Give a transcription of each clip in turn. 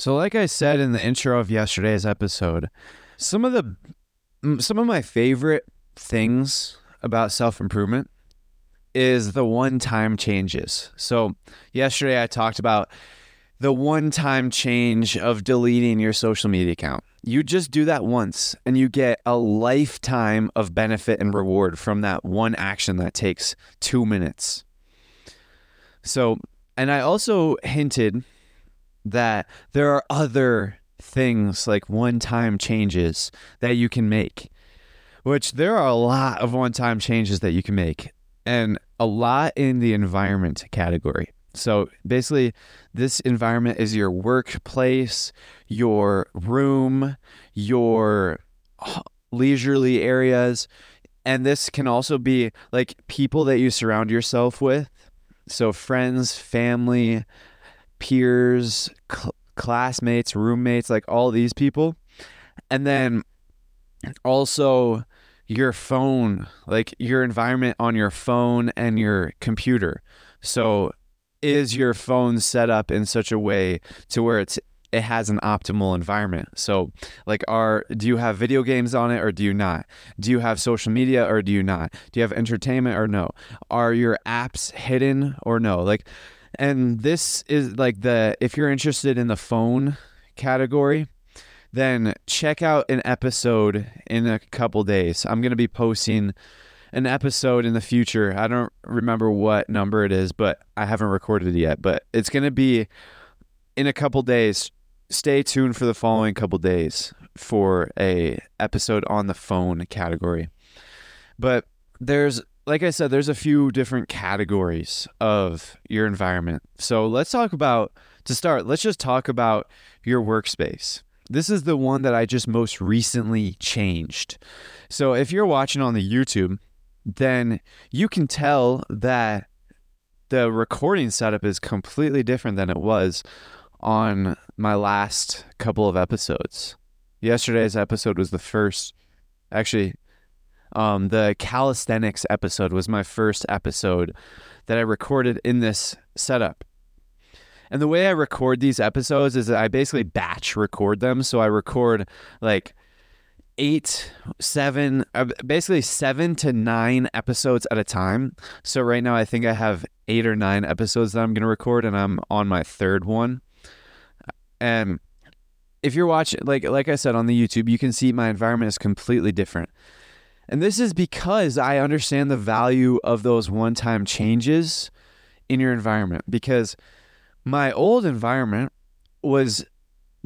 So, like I said in the intro of yesterday's episode, some of the some of my favorite things about self improvement is the one time changes. So, yesterday I talked about the one time change of deleting your social media account. You just do that once and you get a lifetime of benefit and reward from that one action that takes two minutes. So, and I also hinted that there are other things like one time changes that you can make, which there are a lot of one time changes that you can make, and a lot in the environment category. So basically, this environment is your workplace, your room, your leisurely areas. And this can also be like people that you surround yourself with. So, friends, family, peers, cl- classmates, roommates, like all these people. And then also your phone, like your environment on your phone and your computer. So, is your phone set up in such a way to where it's it has an optimal environment. So, like, are do you have video games on it or do you not? Do you have social media or do you not? Do you have entertainment or no? Are your apps hidden or no? Like, and this is like the if you're interested in the phone category, then check out an episode in a couple days. I'm gonna be posting an episode in the future. I don't remember what number it is, but I haven't recorded it yet. But it's going to be in a couple days. Stay tuned for the following couple days for a episode on the phone category. But there's like I said, there's a few different categories of your environment. So let's talk about to start, let's just talk about your workspace. This is the one that I just most recently changed. So if you're watching on the YouTube, then you can tell that the recording setup is completely different than it was on my last couple of episodes. Yesterday's episode was the first, actually, um, the calisthenics episode was my first episode that I recorded in this setup. And the way I record these episodes is that I basically batch record them. So I record like eight, seven, uh, basically seven to nine episodes at a time. So right now, I think I have eight or nine episodes that I'm going to record, and I'm on my third one. And if you're watching, like like I said on the YouTube, you can see my environment is completely different. And this is because I understand the value of those one-time changes in your environment. Because my old environment was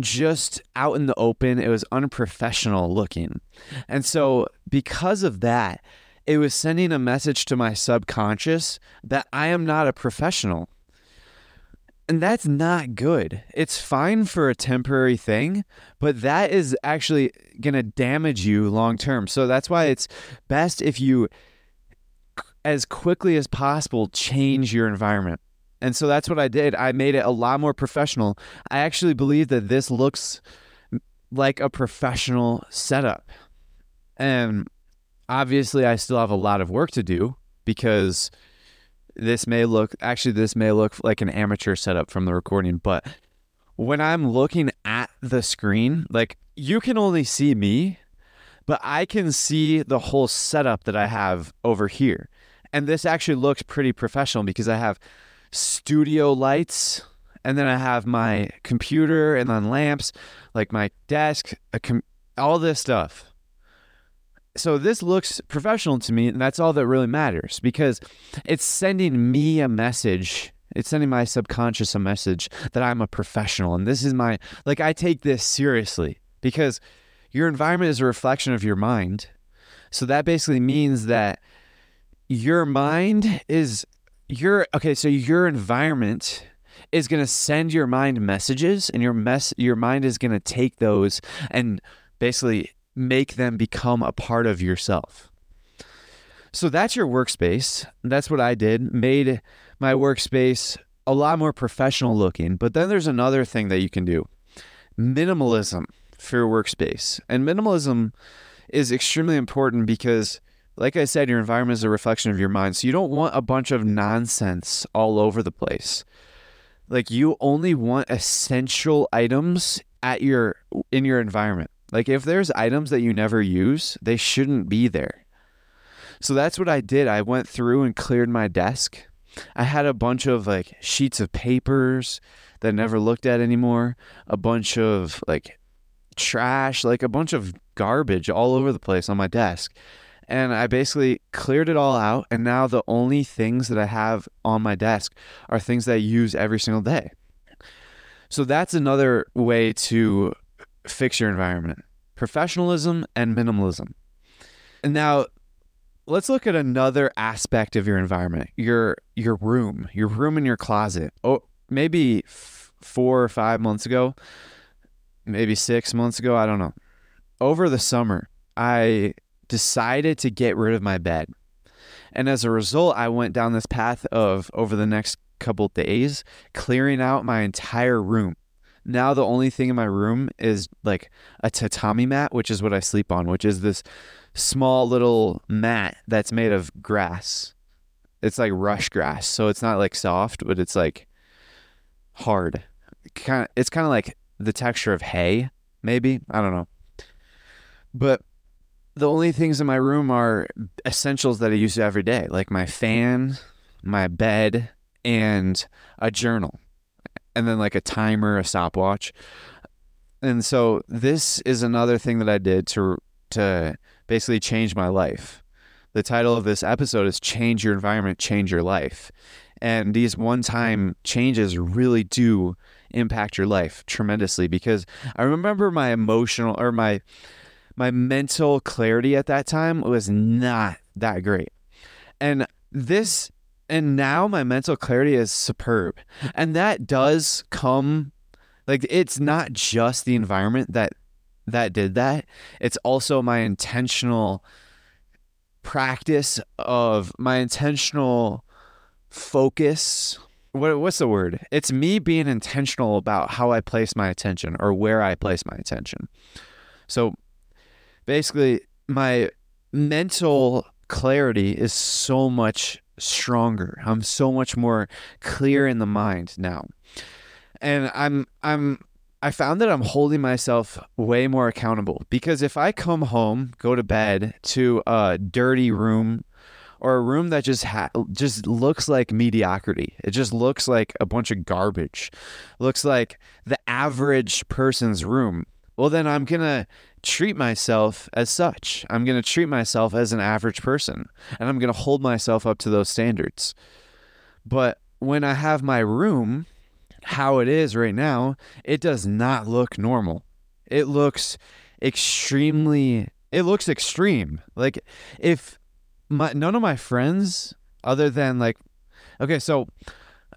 just out in the open. It was unprofessional looking. And so, because of that, it was sending a message to my subconscious that I am not a professional. And that's not good. It's fine for a temporary thing, but that is actually going to damage you long term. So that's why it's best if you, as quickly as possible, change your environment. And so that's what I did. I made it a lot more professional. I actually believe that this looks like a professional setup. And obviously, I still have a lot of work to do because this may look actually, this may look like an amateur setup from the recording. But when I'm looking at the screen, like you can only see me, but I can see the whole setup that I have over here. And this actually looks pretty professional because I have studio lights and then I have my computer and then lamps, like my desk, com- all this stuff. So this looks professional to me, and that's all that really matters because it's sending me a message. It's sending my subconscious a message that I'm a professional, and this is my like I take this seriously because your environment is a reflection of your mind. So that basically means that your mind is your okay, so your environment is going to send your mind messages and your mess your mind is going to take those and basically make them become a part of yourself. So that's your workspace. That's what I did. Made my workspace a lot more professional looking. But then there's another thing that you can do. Minimalism for your workspace. And minimalism is extremely important because like I said, your environment is a reflection of your mind. So you don't want a bunch of nonsense all over the place. Like you only want essential items at your in your environment. Like if there's items that you never use, they shouldn't be there. So that's what I did. I went through and cleared my desk. I had a bunch of like sheets of papers that I never looked at anymore, a bunch of like trash, like a bunch of garbage all over the place on my desk. And I basically cleared it all out. And now the only things that I have on my desk are things that I use every single day. So that's another way to fix your environment. Professionalism and minimalism. And now let's look at another aspect of your environment your your room your room in your closet. Oh maybe f- four or five months ago maybe six months ago i don't know. Over the summer i decided to get rid of my bed. And as a result i went down this path of over the next couple days clearing out my entire room now the only thing in my room is like a tatami mat which is what i sleep on which is this small little mat that's made of grass. It's like rush grass, so it's not like soft, but it's like hard. Kind it's kind of like the texture of hay, maybe. I don't know. But the only things in my room are essentials that I use every day, like my fan, my bed, and a journal, and then like a timer, a stopwatch. And so this is another thing that I did to to basically change my life. The title of this episode is Change Your Environment, Change Your Life. And these one time changes really do impact your life tremendously because I remember my emotional or my my mental clarity at that time was not that great. And this and now my mental clarity is superb. And that does come like it's not just the environment that that did that. It's also my intentional practice of my intentional focus. What, what's the word? It's me being intentional about how I place my attention or where I place my attention. So basically, my mental clarity is so much stronger. I'm so much more clear in the mind now. And I'm I'm I found that I'm holding myself way more accountable because if I come home, go to bed to a dirty room or a room that just ha- just looks like mediocrity. It just looks like a bunch of garbage. Looks like the average person's room. Well, then I'm going to treat myself as such. I'm going to treat myself as an average person and I'm going to hold myself up to those standards. But when I have my room how it is right now, it does not look normal. It looks extremely it looks extreme. Like if my none of my friends other than like okay, so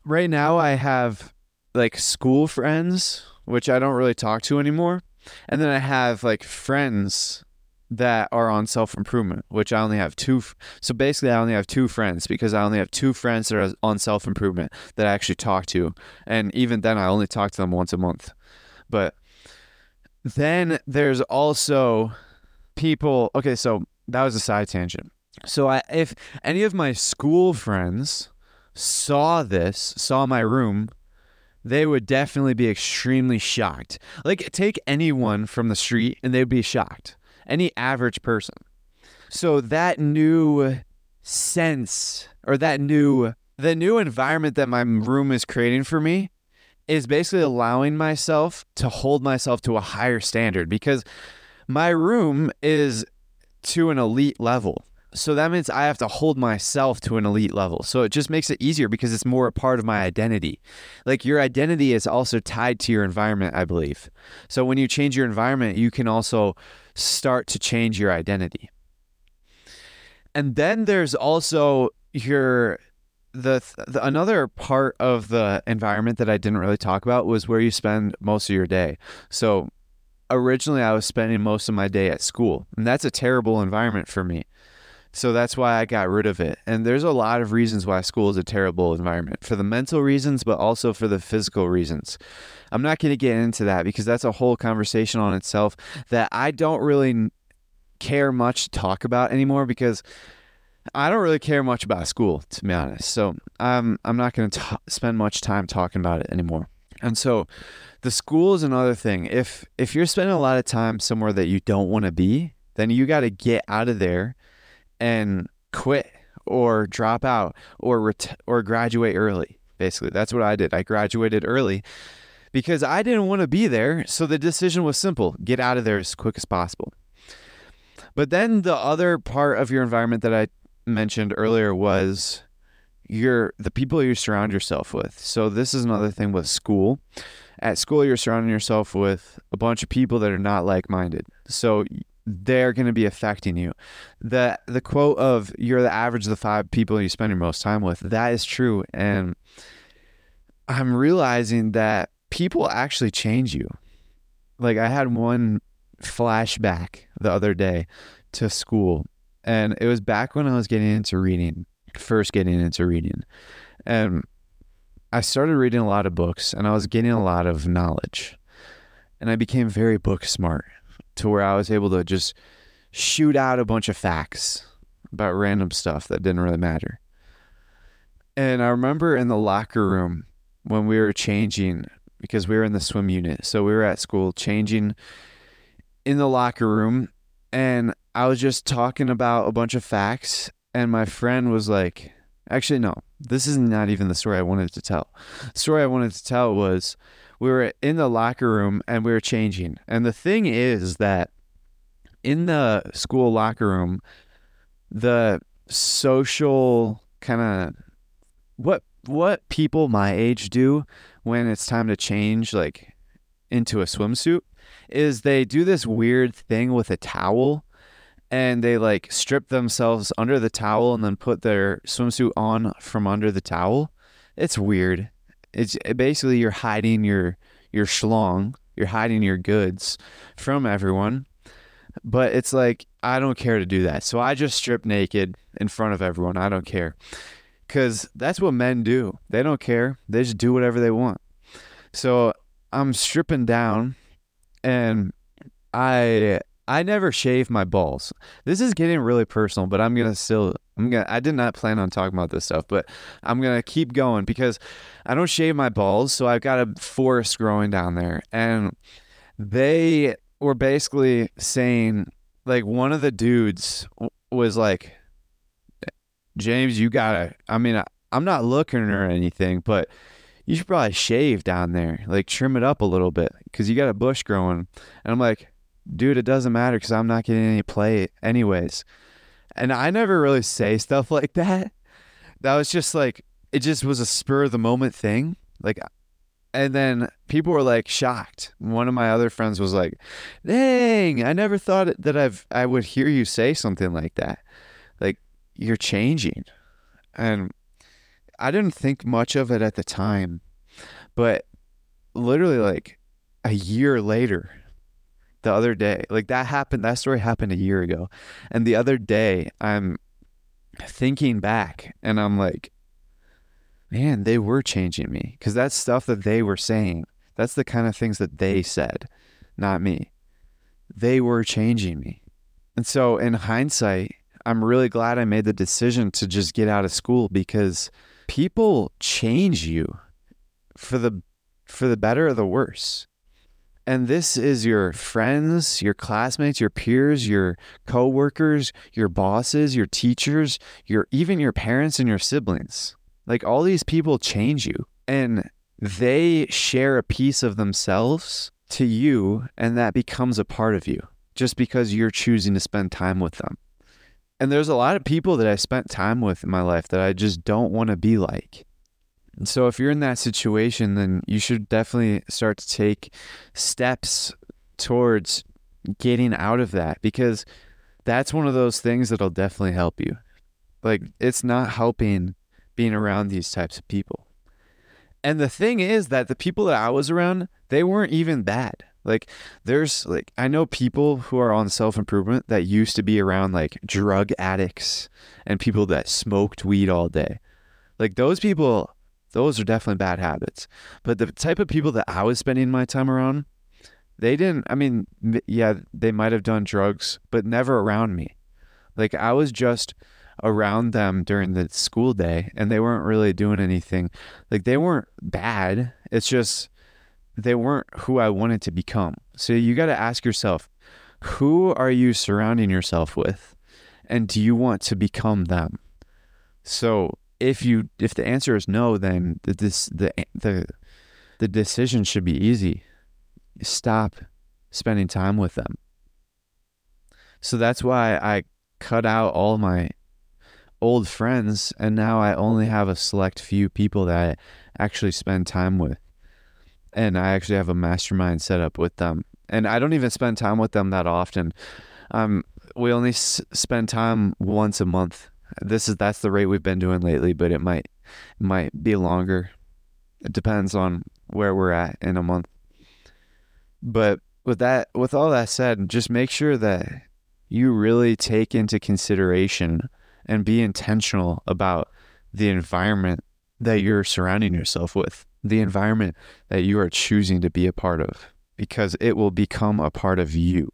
right now I have like school friends which I don't really talk to anymore. And then I have like friends that are on self improvement, which I only have two. So basically, I only have two friends because I only have two friends that are on self improvement that I actually talk to. And even then, I only talk to them once a month. But then there's also people. Okay, so that was a side tangent. So I, if any of my school friends saw this, saw my room, they would definitely be extremely shocked. Like, take anyone from the street and they'd be shocked any average person. So that new sense or that new the new environment that my room is creating for me is basically allowing myself to hold myself to a higher standard because my room is to an elite level. So that means I have to hold myself to an elite level. So it just makes it easier because it's more a part of my identity. Like your identity is also tied to your environment, I believe. So when you change your environment, you can also start to change your identity. And then there's also your the, the, another part of the environment that I didn't really talk about was where you spend most of your day. So originally I was spending most of my day at school, and that's a terrible environment for me. So that's why I got rid of it. And there's a lot of reasons why school is a terrible environment for the mental reasons, but also for the physical reasons. I'm not going to get into that because that's a whole conversation on itself that I don't really care much to talk about anymore because I don't really care much about school, to be honest. So I'm I'm not going to spend much time talking about it anymore. And so the school is another thing. If if you're spending a lot of time somewhere that you don't want to be, then you got to get out of there and quit or drop out or ret- or graduate early. Basically, that's what I did. I graduated early because I didn't want to be there. So the decision was simple: get out of there as quick as possible. But then the other part of your environment that I mentioned earlier was your the people you surround yourself with. So this is another thing with school. At school you're surrounding yourself with a bunch of people that are not like-minded. So they're going to be affecting you. The the quote of you're the average of the five people you spend your most time with, that is true and I'm realizing that people actually change you. Like I had one flashback the other day to school and it was back when I was getting into reading, first getting into reading. And I started reading a lot of books and I was getting a lot of knowledge. And I became very book smart to where I was able to just shoot out a bunch of facts about random stuff that didn't really matter. And I remember in the locker room when we were changing because we were in the swim unit. So we were at school changing in the locker room and I was just talking about a bunch of facts and my friend was like, actually no, this is not even the story I wanted to tell. The story I wanted to tell was we were in the locker room and we were changing. And the thing is that in the school locker room, the social kind of what what people my age do when it's time to change like into a swimsuit is they do this weird thing with a towel and they like strip themselves under the towel and then put their swimsuit on from under the towel. It's weird. It's eh, basically you're hiding your your schlong, you're hiding your goods from everyone. But it's like I don't care to do that. So I just strip naked in front of everyone. I don't care. Cuz that's what men do. They don't care. They just do whatever they want. So I'm stripping down and I I never shave my balls. This is getting really personal, but I'm gonna still I'm gonna I did not plan on talking about this stuff, but I'm gonna keep going because I don't shave my balls, so I've got a forest growing down there. And they were basically saying like one of the dudes was like James, you gotta I mean I, I'm not looking or anything, but you should probably shave down there, like trim it up a little bit because you got a bush growing. And I'm like, dude, it doesn't matter because I'm not getting any play anyways. And I never really say stuff like that. That was just like, it just was a spur of the moment thing. Like, and then people were like shocked. One of my other friends was like, "Dang, I never thought that I've I would hear you say something like that. Like you're changing." And I didn't think much of it at the time, but literally like a year later, the other day. Like that happened, that story happened a year ago. And the other day, I'm thinking back and I'm like, man, they were changing me because that's stuff that they were saying. That's the kind of things that they said, not me. They were changing me. And so, in hindsight, I'm really glad I made the decision to just get out of school because people change you for the for the better or the worse. And this is your friends, your classmates, your peers, your coworkers, your bosses, your teachers, your even your parents and your siblings. Like all these people change you and they share a piece of themselves to you and that becomes a part of you just because you're choosing to spend time with them. And there's a lot of people that I spent time with in my life that I just don't want to be like. And so if you're in that situation, then you should definitely start to take steps towards getting out of that because that's one of those things that'll definitely help you. Like it's not helping being around these types of people. And the thing is that the people that I was around, they weren't even bad. Like there's like I know people who are on self-improvement that used to be around like drug addicts and people that smoked weed all day. Like those people those are definitely bad habits. But the type of people that I was spending my time around, they didn't, I mean, yeah, they might have done drugs, but never around me. Like I was just around them during the school day and they weren't really doing anything. Like they weren't bad. It's just they weren't who I wanted to become. So you got to ask yourself, who are you surrounding yourself with? And do you want to become them? So if you if the answer is no, then the this the the the decision should be easy. Stop spending time with them. So that's why I cut out all my old friends and now I only have a select few people that I actually spend time with. And I actually have a mastermind set up with them. And I don't even spend time with them that often. Um we only s- spend time once a month. This is that's the rate we've been doing lately, but it might might be longer. It depends on where we're at in a month. But with that with all that said, just make sure that you really take into consideration and be intentional about the environment that you're surrounding yourself with, the environment that you are choosing to be a part of, because it will become a part of you.